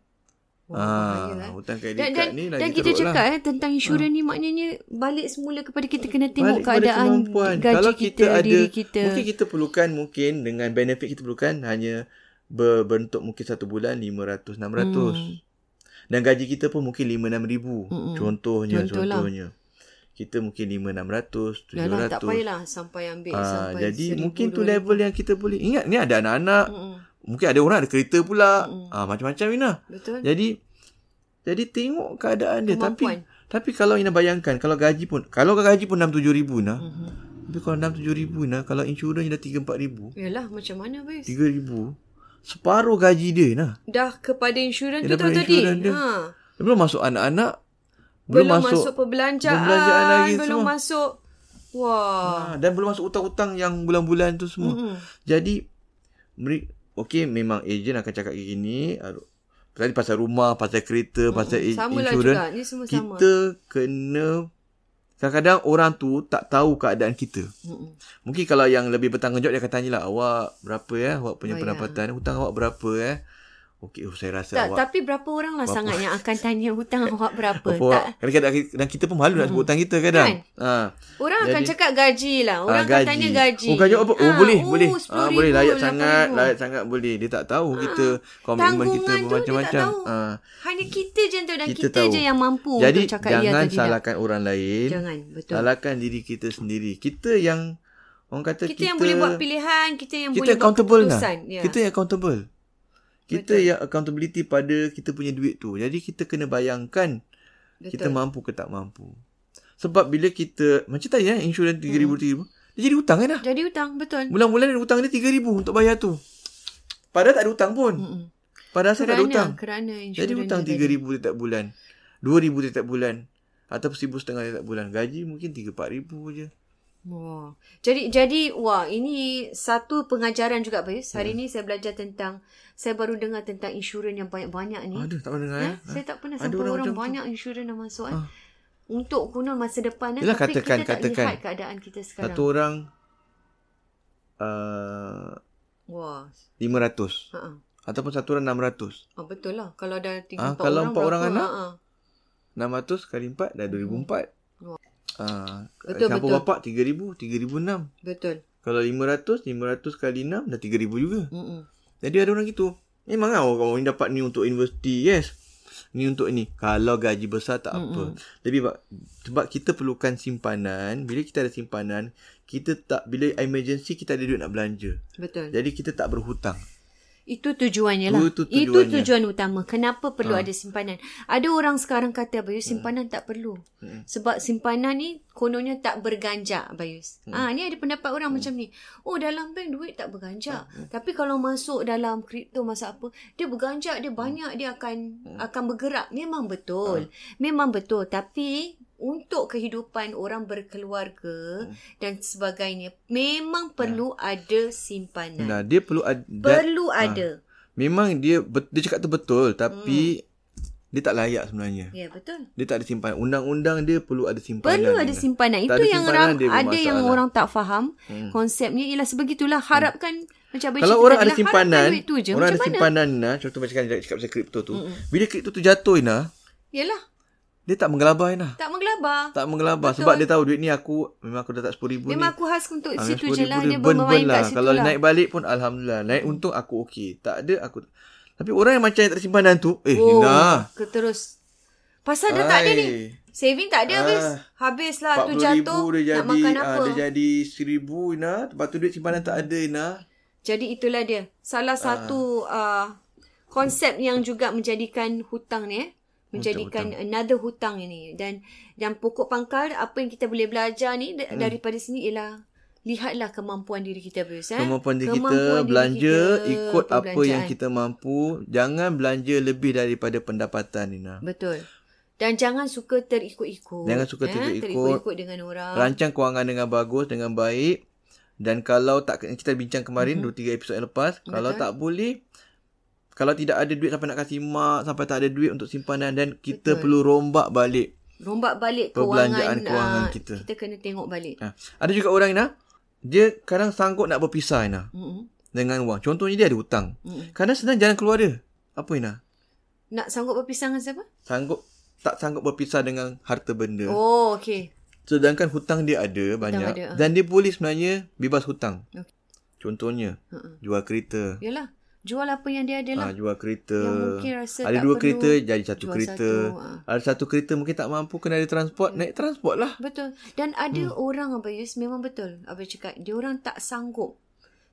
[SPEAKER 3] Wah,
[SPEAKER 1] ah,
[SPEAKER 3] bahaya, eh.
[SPEAKER 1] hutang kredit
[SPEAKER 3] Dan, dan,
[SPEAKER 1] card ni lagi
[SPEAKER 3] dan kita
[SPEAKER 1] teruk
[SPEAKER 3] cakap
[SPEAKER 1] lah.
[SPEAKER 3] eh, tentang insurans ni maknanya balik semula kepada kita kena tengok
[SPEAKER 1] Balik
[SPEAKER 3] keadaan gaji
[SPEAKER 1] Kalau
[SPEAKER 3] kita,
[SPEAKER 1] kita, ada,
[SPEAKER 3] kita.
[SPEAKER 1] Mungkin kita perlukan mungkin dengan benefit kita perlukan hanya berbentuk mungkin satu bulan 500 600.
[SPEAKER 3] Hmm.
[SPEAKER 1] Dan gaji kita pun mungkin 5 6 ribu.
[SPEAKER 3] Mm-mm.
[SPEAKER 1] Contohnya
[SPEAKER 3] Contohlah.
[SPEAKER 1] contohnya. Kita mungkin 5 600 700.
[SPEAKER 3] Dah lah, tak payahlah sampai ambil
[SPEAKER 1] Ah,
[SPEAKER 3] sampai
[SPEAKER 1] jadi
[SPEAKER 3] seribu,
[SPEAKER 1] mungkin tu level yang kita boleh. Ingat ni ada anak-anak.
[SPEAKER 3] Mm-mm.
[SPEAKER 1] Mungkin ada orang ada kereta pula.
[SPEAKER 3] Mm-mm.
[SPEAKER 1] Ah macam-macam Ina.
[SPEAKER 3] Betul.
[SPEAKER 1] Jadi jadi tengok keadaan dia tapi
[SPEAKER 3] Kemampuan.
[SPEAKER 1] tapi kalau Ina bayangkan kalau gaji pun kalau gaji pun 6 7 ribu Ina.
[SPEAKER 3] Mhm.
[SPEAKER 1] Tapi kalau 6 7 ribu Ina kalau insurans dah 3 4 ribu.
[SPEAKER 3] Yalah, macam mana, Bayus?
[SPEAKER 1] 3 ribu. Separuh gaji dia Ina.
[SPEAKER 3] Dah kepada insurans
[SPEAKER 1] Dia
[SPEAKER 3] tu tau tadi.
[SPEAKER 1] dia.
[SPEAKER 3] Ha.
[SPEAKER 1] Belum masuk anak-anak.
[SPEAKER 3] Belum,
[SPEAKER 1] Belum,
[SPEAKER 3] masuk,
[SPEAKER 1] masuk,
[SPEAKER 3] perbelanjaan,
[SPEAKER 1] perbelanjaan lagi
[SPEAKER 3] belum
[SPEAKER 1] semua.
[SPEAKER 3] masuk. Wah.
[SPEAKER 1] Ah, dan belum masuk hutang-hutang yang bulan-bulan tu semua.
[SPEAKER 3] Mm-mm.
[SPEAKER 1] Jadi okey memang ejen akan cakap gini. Tadi pasal rumah, pasal kereta, pasal i-
[SPEAKER 3] Sama lah
[SPEAKER 1] insurans.
[SPEAKER 3] juga. Ni semua sama.
[SPEAKER 1] Kita kena kadang-kadang orang tu tak tahu keadaan kita.
[SPEAKER 3] Mm-mm.
[SPEAKER 1] Mungkin kalau yang lebih bertanggungjawab dia akan tanyalah awak berapa ya awak punya
[SPEAKER 3] Bayar.
[SPEAKER 1] pendapatan hutang awak berapa eh. Okey oh, saya rasa
[SPEAKER 3] Tak,
[SPEAKER 1] awak
[SPEAKER 3] tapi berapa orang lah sangat yang akan tanya hutang [laughs] awak berapa?
[SPEAKER 1] berapa
[SPEAKER 3] tak.
[SPEAKER 1] awak, kadang-kadang dan kita pun malu nak sebut hutang kita kadang.
[SPEAKER 3] Kan?
[SPEAKER 1] Ha.
[SPEAKER 3] Orang akan
[SPEAKER 1] Jadi-
[SPEAKER 3] cakap gaji lah. Orang
[SPEAKER 1] Ah,
[SPEAKER 3] akan tanya gaji.
[SPEAKER 1] Oh gaji apa? Oh
[SPEAKER 3] Ah,
[SPEAKER 1] boleh,
[SPEAKER 3] oh,
[SPEAKER 1] boleh.
[SPEAKER 3] 10,000,
[SPEAKER 1] Ah boleh layak
[SPEAKER 3] 8,000.
[SPEAKER 1] sangat, layak sangat boleh. Dia tak tahu kita komitmen kita
[SPEAKER 3] tu
[SPEAKER 1] macam-macam. Ah.
[SPEAKER 3] Hanya kita je tahu dan
[SPEAKER 1] Kita
[SPEAKER 3] kita,
[SPEAKER 1] tahu.
[SPEAKER 3] je yang mampu
[SPEAKER 1] Jadi
[SPEAKER 3] untuk cakap ya
[SPEAKER 1] jangan
[SPEAKER 3] atau tidak.
[SPEAKER 1] salahkan orang lain.
[SPEAKER 3] Jangan, betul.
[SPEAKER 1] Salahkan diri kita sendiri. Kita yang orang kata
[SPEAKER 3] kita,
[SPEAKER 1] kita,
[SPEAKER 3] yang boleh buat pilihan, kita yang
[SPEAKER 1] kita
[SPEAKER 3] boleh buat
[SPEAKER 1] lah.
[SPEAKER 3] keputusan. Ya.
[SPEAKER 1] Kita yang accountable. Kita
[SPEAKER 3] Betul.
[SPEAKER 1] yang accountability pada kita punya duit tu. Jadi kita kena bayangkan
[SPEAKER 3] Betul.
[SPEAKER 1] kita mampu ke tak mampu. Sebab bila kita macam tadi eh insurans 3000 3000 dia jadi hutang kan dah.
[SPEAKER 3] Jadi hutang, betul.
[SPEAKER 1] Bulan-bulan hutang dia 3000 untuk bayar tu. Padahal tak ada hutang pun.
[SPEAKER 3] Mm-mm.
[SPEAKER 1] Padahal asal tak ada
[SPEAKER 3] Kerana,
[SPEAKER 1] hutang.
[SPEAKER 3] kerana insurans
[SPEAKER 1] Jadi hutang
[SPEAKER 3] dia tadi.
[SPEAKER 1] 3000 setiap bulan. 2000 setiap bulan. Ataupun 1500 setiap bulan. Gaji mungkin 3 4000 je.
[SPEAKER 3] Wah. Jadi jadi wah ini satu pengajaran juga Bayus.
[SPEAKER 1] Hmm.
[SPEAKER 3] Hari ni saya belajar tentang saya baru dengar tentang insurans yang banyak-banyak ni.
[SPEAKER 1] Aduh tak pernah dengar
[SPEAKER 3] Ya,
[SPEAKER 1] eh.
[SPEAKER 3] saya tak pernah
[SPEAKER 1] Ada
[SPEAKER 3] sampai
[SPEAKER 1] orang
[SPEAKER 3] orang,
[SPEAKER 1] tu.
[SPEAKER 3] banyak insurans dah masuk eh.
[SPEAKER 1] Ah.
[SPEAKER 3] Untuk konon masa depan eh.
[SPEAKER 1] Yelah,
[SPEAKER 3] Tapi
[SPEAKER 1] katakan,
[SPEAKER 3] kita tak
[SPEAKER 1] katakan.
[SPEAKER 3] lihat keadaan kita sekarang.
[SPEAKER 1] Satu orang uh,
[SPEAKER 3] Wah.
[SPEAKER 1] 500.
[SPEAKER 3] Ha
[SPEAKER 1] Ataupun satu orang 600.
[SPEAKER 3] ah. betul lah. Kalau dah tiga
[SPEAKER 1] Ah,
[SPEAKER 3] empat
[SPEAKER 1] kalau
[SPEAKER 3] orang
[SPEAKER 1] empat orang
[SPEAKER 3] berapa?
[SPEAKER 1] anak?
[SPEAKER 3] Ha, ha.
[SPEAKER 1] 600 kali 4 dah 2004.
[SPEAKER 3] Wah.
[SPEAKER 1] Ah,
[SPEAKER 3] Betul,
[SPEAKER 1] campur
[SPEAKER 3] betul.
[SPEAKER 1] bapak 3000, 3006.
[SPEAKER 3] Betul.
[SPEAKER 1] Kalau 500, 500 kali 6 dah 3000 juga.
[SPEAKER 3] Mm-mm.
[SPEAKER 1] Jadi ada orang gitu. Memang lah orang ni dapat ni untuk universiti, yes. Ni untuk ni. Kalau gaji besar tak apa. Tapi sebab, sebab kita perlukan simpanan. Bila kita ada simpanan, kita tak, bila emergency kita ada duit nak belanja.
[SPEAKER 3] Betul.
[SPEAKER 1] Jadi kita tak berhutang.
[SPEAKER 3] Itu tujuannya lah.
[SPEAKER 1] Itu
[SPEAKER 3] Itu
[SPEAKER 1] tujuannya.
[SPEAKER 3] tujuan utama. Kenapa perlu
[SPEAKER 1] Ha.
[SPEAKER 3] ada simpanan? Ada orang sekarang kata, Bayus, simpanan tak perlu.
[SPEAKER 1] Hmm.
[SPEAKER 3] Sebab simpanan ni kononnya tak berganjak, Bayus.
[SPEAKER 1] Hmm.
[SPEAKER 3] Ah, ni ada pendapat orang macam ni. Oh, dalam bank duit tak berganjak. Tapi kalau masuk dalam kripto masa apa, dia berganjak, dia banyak, dia akan akan bergerak. Memang betul. Memang betul. Tapi untuk kehidupan orang berkeluarga dan sebagainya, memang perlu ada simpanan.
[SPEAKER 1] Nah, dia perlu ada.
[SPEAKER 3] Perlu ada.
[SPEAKER 1] Memang dia dia cakap tu betul tapi dia tak layak sebenarnya.
[SPEAKER 3] Ya, betul.
[SPEAKER 1] Dia tak ada simpanan. Undang-undang dia perlu ada simpanan.
[SPEAKER 3] Perlu ada simpanan. Itu
[SPEAKER 1] ada
[SPEAKER 3] yang
[SPEAKER 1] simpanan,
[SPEAKER 3] ram, ada yang orang tak faham.
[SPEAKER 1] Hmm.
[SPEAKER 3] Konsepnya ialah sebegitulah. Harapkan macam Abang
[SPEAKER 1] Kalau orang ada simpanan,
[SPEAKER 3] je.
[SPEAKER 1] orang
[SPEAKER 3] macam
[SPEAKER 1] ada
[SPEAKER 3] mana?
[SPEAKER 1] simpanan Ina, contoh macam kan dia cakap pasal kripto tu. Mm-mm. Bila kripto tu jatuh Ina,
[SPEAKER 3] Yalah.
[SPEAKER 1] Dia tak menggelabah Ina.
[SPEAKER 3] Tak menggelabah.
[SPEAKER 1] Tak menggelabah
[SPEAKER 3] Betul.
[SPEAKER 1] sebab dia tahu duit ni aku memang aku dah tak RM10,000 ni.
[SPEAKER 3] Memang aku khas untuk
[SPEAKER 1] Ah,
[SPEAKER 3] situ
[SPEAKER 1] RM10,000
[SPEAKER 3] je lah.
[SPEAKER 1] dia
[SPEAKER 3] Dia bermain kat situ
[SPEAKER 1] Kalau
[SPEAKER 3] lah.
[SPEAKER 1] naik balik pun Alhamdulillah. Naik untung aku okey. Tak ada aku... Tapi orang yang macam yang tak simpanan tu, eh
[SPEAKER 3] Oh,
[SPEAKER 1] Ina.
[SPEAKER 3] keterus. Pasal dah tak ada ni. Saving tak ada habis.
[SPEAKER 1] Ah.
[SPEAKER 3] Habislah tu
[SPEAKER 1] RM40,000
[SPEAKER 3] jatuh.
[SPEAKER 1] dia jadi,
[SPEAKER 3] nak makan
[SPEAKER 1] ah,
[SPEAKER 3] apa.
[SPEAKER 1] dia jadi RM1,000 Ina. Lepas tu duit simpanan tak ada Ina.
[SPEAKER 3] Jadi itulah dia. Salah satu uh, konsep yang juga menjadikan hutang ni eh. Menjadikan hutang. another hutang ini. Dan dan pokok pangkal apa yang kita boleh belajar ni hmm. daripada sini ialah lihatlah kemampuan diri kita Bius. Eh?
[SPEAKER 1] Kemampuan diri
[SPEAKER 3] Kemampuan
[SPEAKER 1] kita
[SPEAKER 3] diri
[SPEAKER 1] belanja
[SPEAKER 3] kita,
[SPEAKER 1] ikut apa yang kita mampu. Jangan belanja lebih daripada pendapatan Ina.
[SPEAKER 3] Betul. Dan jangan suka terikut-ikut.
[SPEAKER 1] Jangan suka terikut-ikut.
[SPEAKER 3] Terikut-ikut dengan orang.
[SPEAKER 1] Rancang kewangan dengan bagus, dengan baik. Dan kalau tak, kita bincang kemarin,
[SPEAKER 3] Mhm.
[SPEAKER 1] mm-hmm. 2-3 episod yang lepas. Betul. Kalau tak boleh, kalau tidak ada duit sampai nak kasih mak, sampai tak ada duit untuk simpanan dan kita
[SPEAKER 3] Betul.
[SPEAKER 1] perlu rombak balik.
[SPEAKER 3] Rombak balik
[SPEAKER 1] Perbelanjaan
[SPEAKER 3] kewangan, ah,
[SPEAKER 1] kita.
[SPEAKER 3] Kita kena tengok balik.
[SPEAKER 1] Ha. Ada juga orang Ina, dia kadang sanggup nak berpisah Ina
[SPEAKER 3] Mm-mm.
[SPEAKER 1] dengan wang. Contohnya dia ada hutang.
[SPEAKER 3] Mm-mm.
[SPEAKER 1] Kadang senang jalan keluar dia. Apa Ina?
[SPEAKER 3] Nak sanggup berpisah dengan siapa?
[SPEAKER 1] Sanggup tak sanggup berpisah dengan harta benda.
[SPEAKER 3] Oh, okey.
[SPEAKER 1] Sedangkan hutang dia ada banyak
[SPEAKER 3] ada, ah.
[SPEAKER 1] dan dia boleh sebenarnya bebas hutang.
[SPEAKER 3] Okey.
[SPEAKER 1] Contohnya
[SPEAKER 3] Uh-uh.
[SPEAKER 1] jual kereta.
[SPEAKER 3] Yalah. Jual apa yang dia ada lah.
[SPEAKER 1] Ah, jual kereta.
[SPEAKER 3] Yang mungkin rasa
[SPEAKER 1] ada dua
[SPEAKER 3] perlu,
[SPEAKER 1] kereta jadi satu kereta.
[SPEAKER 3] satu, ah.
[SPEAKER 1] Ada satu kereta mungkin tak mampu kena ada transport, naik transport lah.
[SPEAKER 3] Betul. Dan ada hmm. orang Abayus memang betul. Abang cakap dia orang tak sanggup.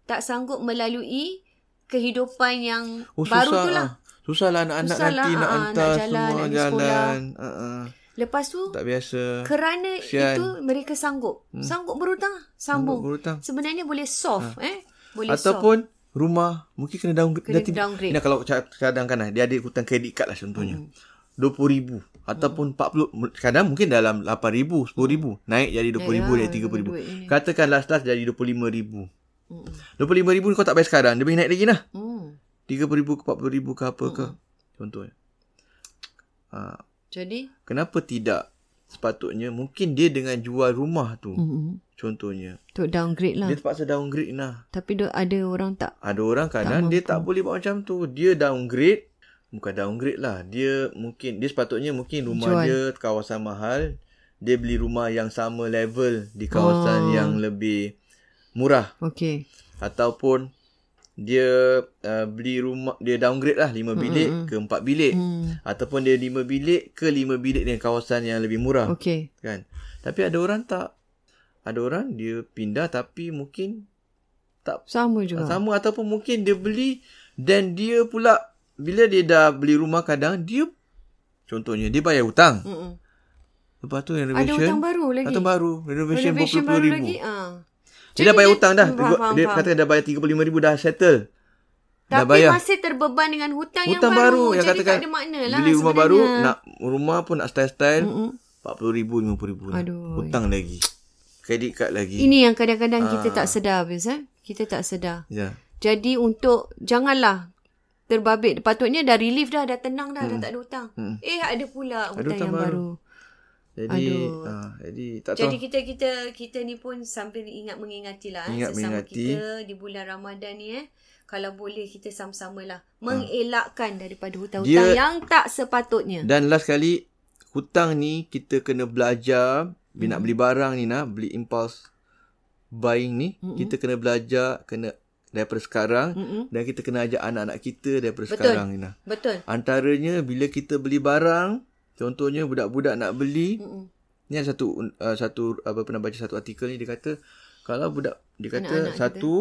[SPEAKER 3] Tak sanggup melalui kehidupan yang
[SPEAKER 1] Oh
[SPEAKER 3] baru
[SPEAKER 1] susah.
[SPEAKER 3] tu lah.
[SPEAKER 1] ah. Susah lah anak-anak
[SPEAKER 3] Susah lah,
[SPEAKER 1] nanti nak
[SPEAKER 3] ah, nak
[SPEAKER 1] hantar
[SPEAKER 3] jalan,
[SPEAKER 1] semua
[SPEAKER 3] nak
[SPEAKER 1] jalan. Uh, uh,
[SPEAKER 3] Lepas tu
[SPEAKER 1] tak biasa.
[SPEAKER 3] kerana
[SPEAKER 1] Kesian.
[SPEAKER 3] itu mereka sanggup. Hmm. Sanggup berhutang. Sambung.
[SPEAKER 1] Sanggup berhutang.
[SPEAKER 3] Sebenarnya boleh soft eh. Boleh soft.
[SPEAKER 1] Rumah mungkin kena downgrade.
[SPEAKER 3] Kena downgrade.
[SPEAKER 1] Nah, kalau ca- cadangkan lah, dia ada hutang kredit card lah contohnya. Hmm. RM20,000 ataupun RM40 kadang mungkin dalam RM8,000 RM10,000 naik jadi RM20,000
[SPEAKER 3] Ya,
[SPEAKER 1] jadi RM30,000
[SPEAKER 3] duit ini.
[SPEAKER 1] katakan last-last jadi RM25,000
[SPEAKER 3] Hmm.
[SPEAKER 1] RM25,000 kau tak bayar sekarang dia boleh naik lagi lah
[SPEAKER 3] Hmm.
[SPEAKER 1] RM30,000 ke RM40,000 ke apa ke contohnya ha,
[SPEAKER 3] Jadi
[SPEAKER 1] kenapa tidak sepatutnya mungkin dia dengan jual rumah tu
[SPEAKER 3] hmm.
[SPEAKER 1] Contohnya
[SPEAKER 3] untuk downgrade lah.
[SPEAKER 1] dia terpaksa downgrade lah
[SPEAKER 3] Tapi ada orang tak
[SPEAKER 1] Ada orang kadang dia tak boleh buat macam tu. Dia downgrade. Bukan downgrade lah. Dia mungkin, dia sepatutnya mungkin rumah
[SPEAKER 3] Jual.
[SPEAKER 1] dia kawasan mahal. Dia beli rumah yang sama level di kawasan
[SPEAKER 3] Oh.
[SPEAKER 1] yang lebih murah.
[SPEAKER 3] Okey.
[SPEAKER 1] Ataupun dia uh, beli rumah, dia downgrade lah 5 bilik mm-hmm. ke 4 bilik.
[SPEAKER 3] Hmm.
[SPEAKER 1] Ataupun dia 5 bilik ke 5 bilik dengan kawasan yang lebih murah.
[SPEAKER 3] Okey.
[SPEAKER 1] Kan? Tapi ada orang tak. Ada orang dia pindah tapi mungkin tak
[SPEAKER 3] Sama juga.
[SPEAKER 1] sama ataupun mungkin dia beli dan dia pula bila dia dah beli rumah kadang dia contohnya dia bayar hutang.
[SPEAKER 3] Mm-mm.
[SPEAKER 1] Lepas tu
[SPEAKER 3] Ada
[SPEAKER 1] renovation.
[SPEAKER 3] hutang baru lagi.
[SPEAKER 1] Hutang baru. Renovation,
[SPEAKER 3] Renovation
[SPEAKER 1] RM40,000.
[SPEAKER 3] baru lagi. Ah.
[SPEAKER 1] Dia dah bayar hutang dah.
[SPEAKER 3] Hmm,
[SPEAKER 1] Dia,
[SPEAKER 3] faham,
[SPEAKER 1] dia
[SPEAKER 3] faham.
[SPEAKER 1] kata dah bayar RM35,000 dah settle. dah
[SPEAKER 3] Tapi
[SPEAKER 1] bayar.
[SPEAKER 3] masih terbeban dengan hutang,
[SPEAKER 1] Hutang
[SPEAKER 3] yang baru.
[SPEAKER 1] baru yang
[SPEAKER 3] Jadi
[SPEAKER 1] katakan
[SPEAKER 3] tak ada makna lah
[SPEAKER 1] beli rumah
[SPEAKER 3] sebenarnya.
[SPEAKER 1] baru nak rumah pun nak style-style
[SPEAKER 3] Mm-mm.
[SPEAKER 1] RM40,000 RM50,000.
[SPEAKER 3] Aduh.
[SPEAKER 1] Hutang lagi. Kredit card lagi.
[SPEAKER 3] Ini yang kadang-kadang kita
[SPEAKER 1] Ah.
[SPEAKER 3] tak sedar habis eh. Kita tak sedar.
[SPEAKER 1] Ya.
[SPEAKER 3] Jadi untuk janganlah terbabit. Patutnya dah relief dah, dah tenang dah, dah tak ada hutang.
[SPEAKER 1] Hmm.
[SPEAKER 3] Eh ada pula hutang
[SPEAKER 1] hutang
[SPEAKER 3] yang
[SPEAKER 1] baru.
[SPEAKER 3] baru.
[SPEAKER 1] Jadi
[SPEAKER 3] Aduh.
[SPEAKER 1] ah, jadi tak tahu.
[SPEAKER 3] Jadi kita kita kita ni pun sambil ingat mengingati lah eh,
[SPEAKER 1] Ingat
[SPEAKER 3] sesama
[SPEAKER 1] mengingati.
[SPEAKER 3] kita di bulan Ramadan ni eh. Kalau boleh kita sama-sama lah mengelakkan daripada hutang-hutang
[SPEAKER 1] Dia-
[SPEAKER 3] yang tak sepatutnya.
[SPEAKER 1] Dan last kali hutang ni kita kena belajar bila nak beli barang ni nak beli impulse buying ni mm-hmm. kita kena belajar kena daripada sekarang
[SPEAKER 3] Mm-mm.
[SPEAKER 1] dan kita kena ajak anak-anak kita daripada
[SPEAKER 3] Betul.
[SPEAKER 1] sekarang ni nak.
[SPEAKER 3] Betul.
[SPEAKER 1] Antaranya bila kita beli barang contohnya budak-budak nak beli
[SPEAKER 3] Mm-mm.
[SPEAKER 1] ni ada satu uh, satu apa pernah baca satu artikel ni dia kata kalau budak dia kata
[SPEAKER 3] Anak-anak kita.
[SPEAKER 1] satu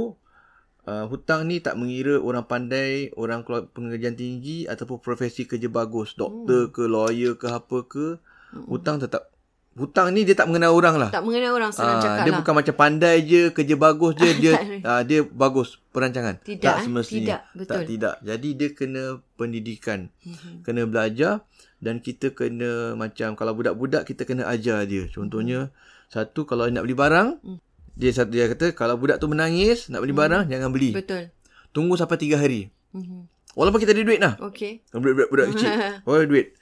[SPEAKER 1] uh, hutang ni tak mengira orang pandai, orang pengajian tinggi ataupun profesi kerja bagus, doktor ke, lawyer ke apa ke, hutang tetap hutang ni dia tak mengenal orang lah.
[SPEAKER 3] Tak mengenal orang senang
[SPEAKER 1] Ah,
[SPEAKER 3] cakap
[SPEAKER 1] dia
[SPEAKER 3] lah.
[SPEAKER 1] bukan macam pandai je, kerja bagus je, dia [laughs]
[SPEAKER 3] Tak.
[SPEAKER 1] ah, dia bagus perancangan.
[SPEAKER 3] Tidak,
[SPEAKER 1] tak
[SPEAKER 3] eh?
[SPEAKER 1] semestinya.
[SPEAKER 3] Tidak, betul.
[SPEAKER 1] Tak tidak. Jadi dia kena pendidikan.
[SPEAKER 3] Mhm.
[SPEAKER 1] Kena belajar dan kita kena macam kalau budak-budak kita kena ajar dia. Contohnya satu kalau nak beli barang,
[SPEAKER 3] Hmm.
[SPEAKER 1] dia satu dia kata kalau budak tu menangis nak beli barang jangan beli.
[SPEAKER 3] Betul.
[SPEAKER 1] Tunggu sampai tiga hari.
[SPEAKER 3] Mhm.
[SPEAKER 1] Walaupun kita ada duit lah.
[SPEAKER 3] Okey.
[SPEAKER 1] Budak-budak budak kecil. [laughs] Oh duit.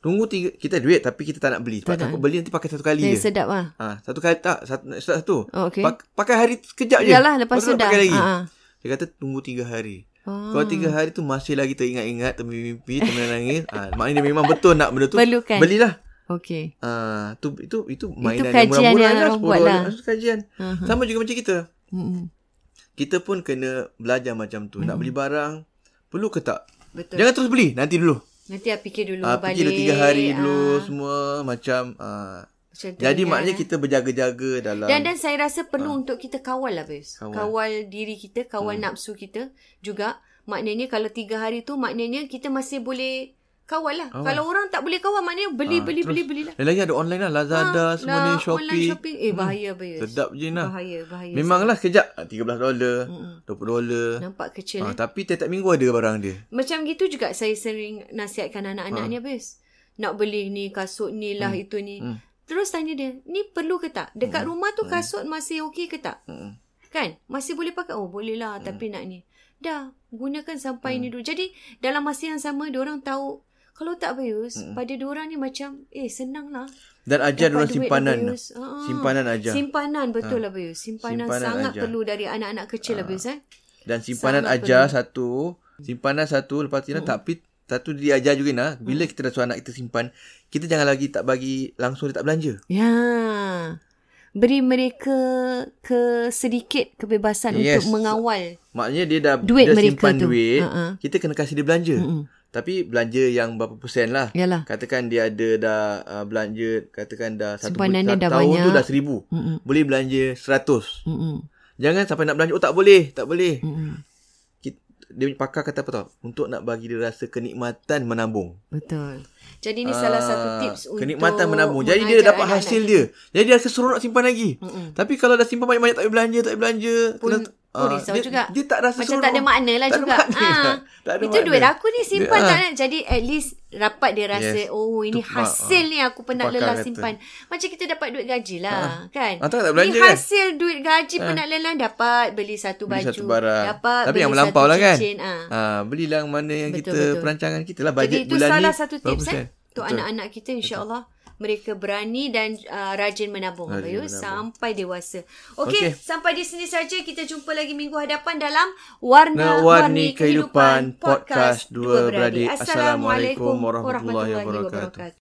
[SPEAKER 1] Tunggu tiga, kita duit tapi kita tak nak beli. Sebab
[SPEAKER 3] Tak
[SPEAKER 1] takut beli nanti pakai satu kali
[SPEAKER 3] Eh,
[SPEAKER 1] je.
[SPEAKER 3] sedap lah.
[SPEAKER 1] Ha, satu kali tak, satu, satu.
[SPEAKER 3] Oh, okey.
[SPEAKER 1] Pak, pakai hari sekejap je.
[SPEAKER 3] Yalah, lepas tu dah.
[SPEAKER 1] Pakai lagi.
[SPEAKER 3] Ha, ha.
[SPEAKER 1] Dia kata tunggu tiga hari.
[SPEAKER 3] Ah.
[SPEAKER 1] Kalau tiga hari tu masih lagi teringat-ingat, termimpi, ternangis. ha, maknanya dia memang betul nak benda tu.
[SPEAKER 3] Perlukan.
[SPEAKER 1] Belilah.
[SPEAKER 3] Okey.
[SPEAKER 1] Ah, tu itu itu mainan
[SPEAKER 3] kajian
[SPEAKER 1] yang murah-murah
[SPEAKER 3] yang
[SPEAKER 1] lah,
[SPEAKER 3] orang
[SPEAKER 1] 10
[SPEAKER 3] buat
[SPEAKER 1] dolar.
[SPEAKER 3] lah.
[SPEAKER 1] Itu kajian.
[SPEAKER 3] Uh-huh.
[SPEAKER 1] Sama juga macam kita.
[SPEAKER 3] Mm-mm.
[SPEAKER 1] Kita pun kena belajar macam tu. Nak beli barang, perlu ke tak?
[SPEAKER 3] Betul.
[SPEAKER 1] Jangan terus beli, nanti dulu.
[SPEAKER 3] Nanti I fikir dulu
[SPEAKER 1] Ah,
[SPEAKER 3] balik.
[SPEAKER 1] fikir tiga hari dulu
[SPEAKER 3] ah,
[SPEAKER 1] semua macam ah.
[SPEAKER 3] macam tu
[SPEAKER 1] Jadi
[SPEAKER 3] kan,
[SPEAKER 1] maknanya kita berjaga-jaga dalam
[SPEAKER 3] Dan dan saya rasa perlu untuk kita kawal lah Bez.
[SPEAKER 1] Kawal.
[SPEAKER 3] Kawal. diri kita, kawal nafsu kita juga. Maknanya kalau tiga hari tu maknanya kita masih boleh kawal lah.
[SPEAKER 1] Oh.
[SPEAKER 3] Kalau orang tak boleh kawal maknanya beli
[SPEAKER 1] Ah,
[SPEAKER 3] beli
[SPEAKER 1] terus.
[SPEAKER 3] beli beli lah.
[SPEAKER 1] Lagi ada online lah Lazada
[SPEAKER 3] Ah,
[SPEAKER 1] semua ni
[SPEAKER 3] lah,
[SPEAKER 1] Shopee.
[SPEAKER 3] Online shopping. Eh bahaya Bez.
[SPEAKER 1] Sedap je nah.
[SPEAKER 3] Bahaya, bahaya.
[SPEAKER 1] Memanglah kejap ah, 13 dolar,
[SPEAKER 3] Mm-mm.
[SPEAKER 1] 20 dolar.
[SPEAKER 3] Nampak kecil
[SPEAKER 1] Ah,
[SPEAKER 3] eh.
[SPEAKER 1] tapi tiap-tiap minggu ada barang dia.
[SPEAKER 3] Macam gitu juga saya sering nasihatkan anak-anak
[SPEAKER 1] Ha.
[SPEAKER 3] ni habis. Nak beli ni kasut ni lah itu ni.
[SPEAKER 1] Hmm.
[SPEAKER 3] Terus tanya dia, ni perlu ke tak? Dekat rumah tu kasut masih okey ke tak?
[SPEAKER 1] Hmm.
[SPEAKER 3] Kan? Masih boleh pakai? Oh boleh lah tapi nak ni. Dah, gunakan sampai ni dulu. Jadi dalam masa yang sama, orang tahu kalau tak Bayus, pada orang ni macam, eh senang lah.
[SPEAKER 1] Dan ajar
[SPEAKER 3] duit
[SPEAKER 1] simpanan.
[SPEAKER 3] lah. Ha.
[SPEAKER 1] Simpanan ajar.
[SPEAKER 3] Simpanan betul lah Bayus. Simpanan,
[SPEAKER 1] Simpanan
[SPEAKER 3] sangat
[SPEAKER 1] ajar.
[SPEAKER 3] perlu dari anak-anak kecil lah Bayus. Eh?
[SPEAKER 1] Dan simpanan
[SPEAKER 3] Sangat
[SPEAKER 1] ajar satu, simpanan satu lepas tu
[SPEAKER 3] Hmm.
[SPEAKER 1] tapi satu dia ajar juga nah. Bila kita dah suruh anak kita simpan, kita jangan lagi tak bagi langsung dia tak belanja.
[SPEAKER 3] Ya. Beri mereka ke sedikit kebebasan
[SPEAKER 1] Yes.
[SPEAKER 3] untuk mengawal.
[SPEAKER 1] Maknanya dia dah
[SPEAKER 3] Duit
[SPEAKER 1] dia
[SPEAKER 3] mereka
[SPEAKER 1] simpan
[SPEAKER 3] tu.
[SPEAKER 1] duit,
[SPEAKER 3] Ha-ha.
[SPEAKER 1] kita kena kasih dia belanja. Tapi belanja yang berapa persen lah.
[SPEAKER 3] Yalah.
[SPEAKER 1] Katakan dia ada dah uh, belanja, katakan dah satu, satu
[SPEAKER 3] dah
[SPEAKER 1] tahun
[SPEAKER 3] banyak.
[SPEAKER 1] tu dah seribu.
[SPEAKER 3] Mm-mm.
[SPEAKER 1] Boleh belanja seratus.
[SPEAKER 3] Mm-mm.
[SPEAKER 1] Jangan sampai nak belanja, oh tak boleh, tak boleh.
[SPEAKER 3] Mm-mm.
[SPEAKER 1] Kita, dia pakar kata apa tau? Untuk nak bagi dia rasa kenikmatan menabung.
[SPEAKER 3] Betul. Jadi ni salah satu
[SPEAKER 1] Ah,
[SPEAKER 3] tips untuk
[SPEAKER 1] Kenikmatan menabung. Jadi dia dapat hasil dia. Jadi dia rasa seronok simpan lagi.
[SPEAKER 3] Mm-mm.
[SPEAKER 1] Tapi kalau dah simpan banyak-banyak tak boleh belanja, tak boleh belanja.
[SPEAKER 3] Pun,
[SPEAKER 1] kena-
[SPEAKER 3] pun
[SPEAKER 1] ah,
[SPEAKER 3] risau
[SPEAKER 1] dia,
[SPEAKER 3] juga.
[SPEAKER 1] Dia tak rasa
[SPEAKER 3] Macam
[SPEAKER 1] seronok.
[SPEAKER 3] tak ada makna lah
[SPEAKER 1] Tak ada
[SPEAKER 3] juga.
[SPEAKER 1] makna.
[SPEAKER 3] Ah,
[SPEAKER 1] Tak ada
[SPEAKER 3] Itu
[SPEAKER 1] makna.
[SPEAKER 3] duit aku ni simpan
[SPEAKER 1] Dia-
[SPEAKER 3] tak
[SPEAKER 1] ah.
[SPEAKER 3] nak. Jadi at least rapat dia rasa
[SPEAKER 1] Yes.
[SPEAKER 3] oh ini
[SPEAKER 1] Tu,
[SPEAKER 3] hasil
[SPEAKER 1] ah,
[SPEAKER 3] ni aku penat lelah
[SPEAKER 1] kata.
[SPEAKER 3] simpan. Macam kita dapat duit gaji lah kan.
[SPEAKER 1] Ah, tak nak belanja
[SPEAKER 3] ni
[SPEAKER 1] kan?
[SPEAKER 3] hasil duit gaji penat lelah dapat beli satu
[SPEAKER 1] Beli
[SPEAKER 3] baju.
[SPEAKER 1] satu barang.
[SPEAKER 3] Dapat
[SPEAKER 1] Tapi
[SPEAKER 3] beli
[SPEAKER 1] yang melampau
[SPEAKER 3] satu
[SPEAKER 1] lah kan.
[SPEAKER 3] Ah.
[SPEAKER 1] Ah, belilah mana yang
[SPEAKER 3] Betul,
[SPEAKER 1] kita
[SPEAKER 3] betul.
[SPEAKER 1] perancangan kita lah.
[SPEAKER 3] Jadi
[SPEAKER 1] Bajet
[SPEAKER 3] itu
[SPEAKER 1] bulan
[SPEAKER 3] salah
[SPEAKER 1] ni.
[SPEAKER 3] satu
[SPEAKER 1] berapa
[SPEAKER 3] tips eh untuk anak-anak kita insya-Allah mereka berani dan uh, rajin menabung
[SPEAKER 1] Rajin
[SPEAKER 3] Bayus
[SPEAKER 1] menabung.
[SPEAKER 3] sampai dewasa. Okey,
[SPEAKER 1] Okey.
[SPEAKER 3] sampai di sini saja kita jumpa lagi minggu hadapan dalam Warna-Warni Kehidupan
[SPEAKER 1] Kehidupan
[SPEAKER 3] Podcast
[SPEAKER 1] Dua Beradik.
[SPEAKER 3] Assalamualaikum
[SPEAKER 1] warahmatullahi
[SPEAKER 3] wabarakatuh.